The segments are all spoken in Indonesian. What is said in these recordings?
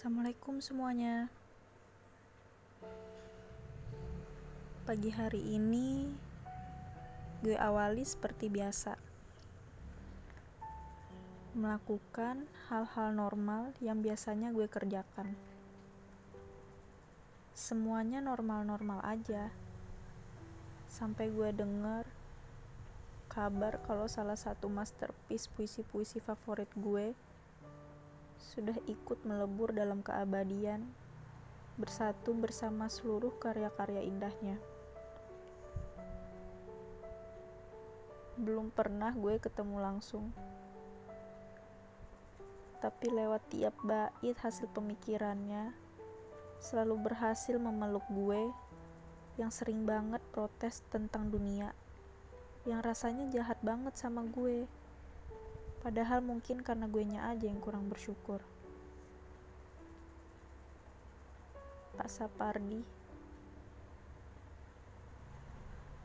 Assalamualaikum semuanya. Pagi hari ini gue awali seperti biasa. Melakukan hal-hal normal yang biasanya gue kerjakan. Semuanya normal-normal aja. Sampai gue denger kabar kalau salah satu masterpiece puisi-puisi favorit gue sudah ikut melebur dalam keabadian, bersatu bersama seluruh karya-karya indahnya. Belum pernah gue ketemu langsung, tapi lewat tiap bait hasil pemikirannya, selalu berhasil memeluk gue yang sering banget protes tentang dunia, yang rasanya jahat banget sama gue Padahal mungkin karena gue nya aja yang kurang bersyukur. Pak Sapardi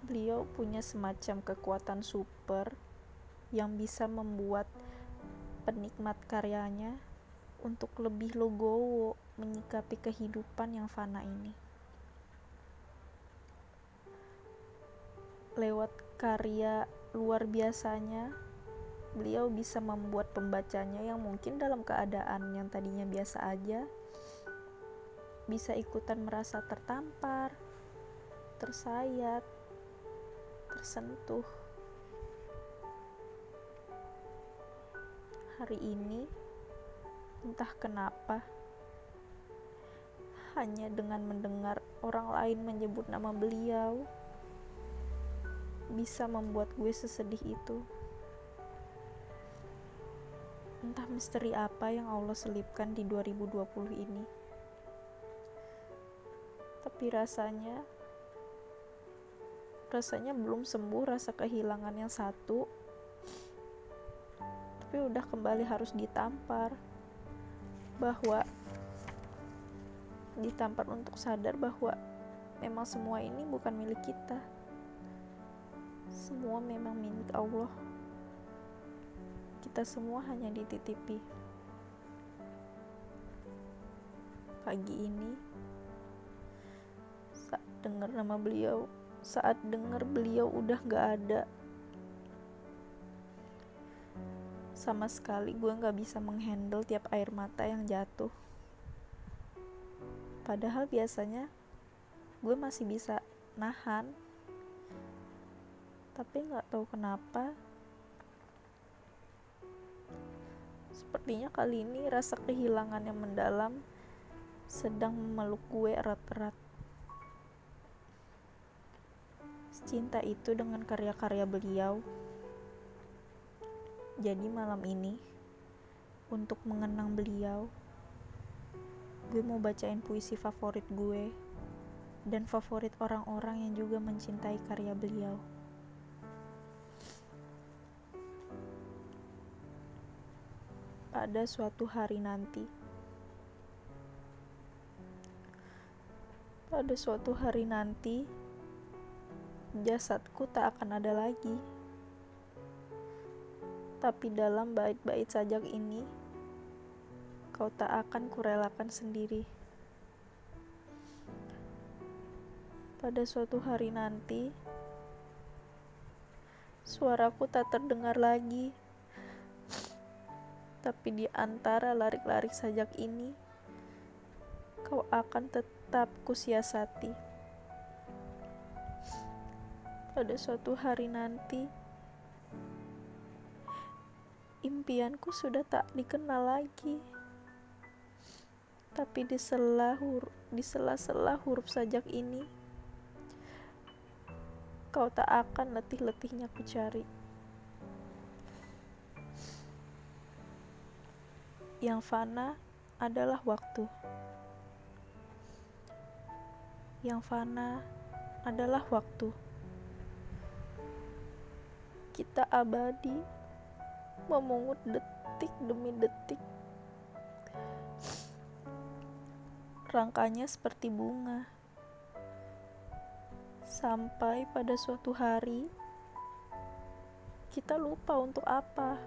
Beliau punya semacam kekuatan super yang bisa membuat penikmat karyanya untuk lebih logowo menyikapi kehidupan yang fana ini. Lewat karya luar biasanya, beliau bisa membuat pembacanya yang mungkin dalam keadaan yang tadinya biasa aja bisa ikutan merasa tertampar, tersayat, tersentuh. Hari ini, entah kenapa, hanya dengan mendengar orang lain menyebut nama beliau, bisa membuat gue sesedih itu. Entah misteri apa yang Allah selipkan di 2020 ini. Tapi rasanya rasanya belum sembuh rasa kehilangan yang satu. Tapi udah kembali harus ditampar bahwa ditampar untuk sadar bahwa memang semua ini bukan milik kita. Semua memang milik Allah kita semua hanya dititipi. Pagi ini, saat dengar nama beliau, saat dengar beliau udah gak ada, sama sekali gue gak bisa menghandle tiap air mata yang jatuh. Padahal biasanya gue masih bisa nahan, tapi gak tahu kenapa Sepertinya kali ini rasa kehilangan yang mendalam sedang memeluk gue erat-erat. Cinta itu dengan karya-karya beliau. Jadi malam ini, untuk mengenang beliau, gue mau bacain puisi favorit gue dan favorit orang-orang yang juga mencintai karya beliau. Pada suatu hari nanti. Pada suatu hari nanti, jasadku tak akan ada lagi. Tapi dalam bait-bait sajak ini, kau tak akan kurelakan sendiri. Pada suatu hari nanti, suaraku tak terdengar lagi tapi di antara larik-larik sajak ini, kau akan tetap kusiasati. Pada suatu hari nanti, impianku sudah tak dikenal lagi. Tapi di sela di sela-sela huruf sajak ini, kau tak akan letih-letihnya kucari. Yang fana adalah waktu. Yang fana adalah waktu. Kita abadi, memungut detik demi detik. Rangkanya seperti bunga. Sampai pada suatu hari, kita lupa untuk apa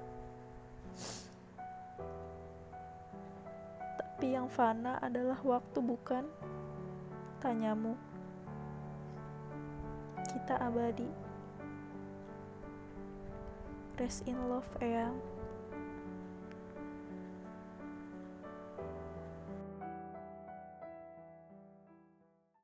Tapi yang fana adalah waktu, bukan? Tanyamu. Kita abadi. Rest in love, Eyang.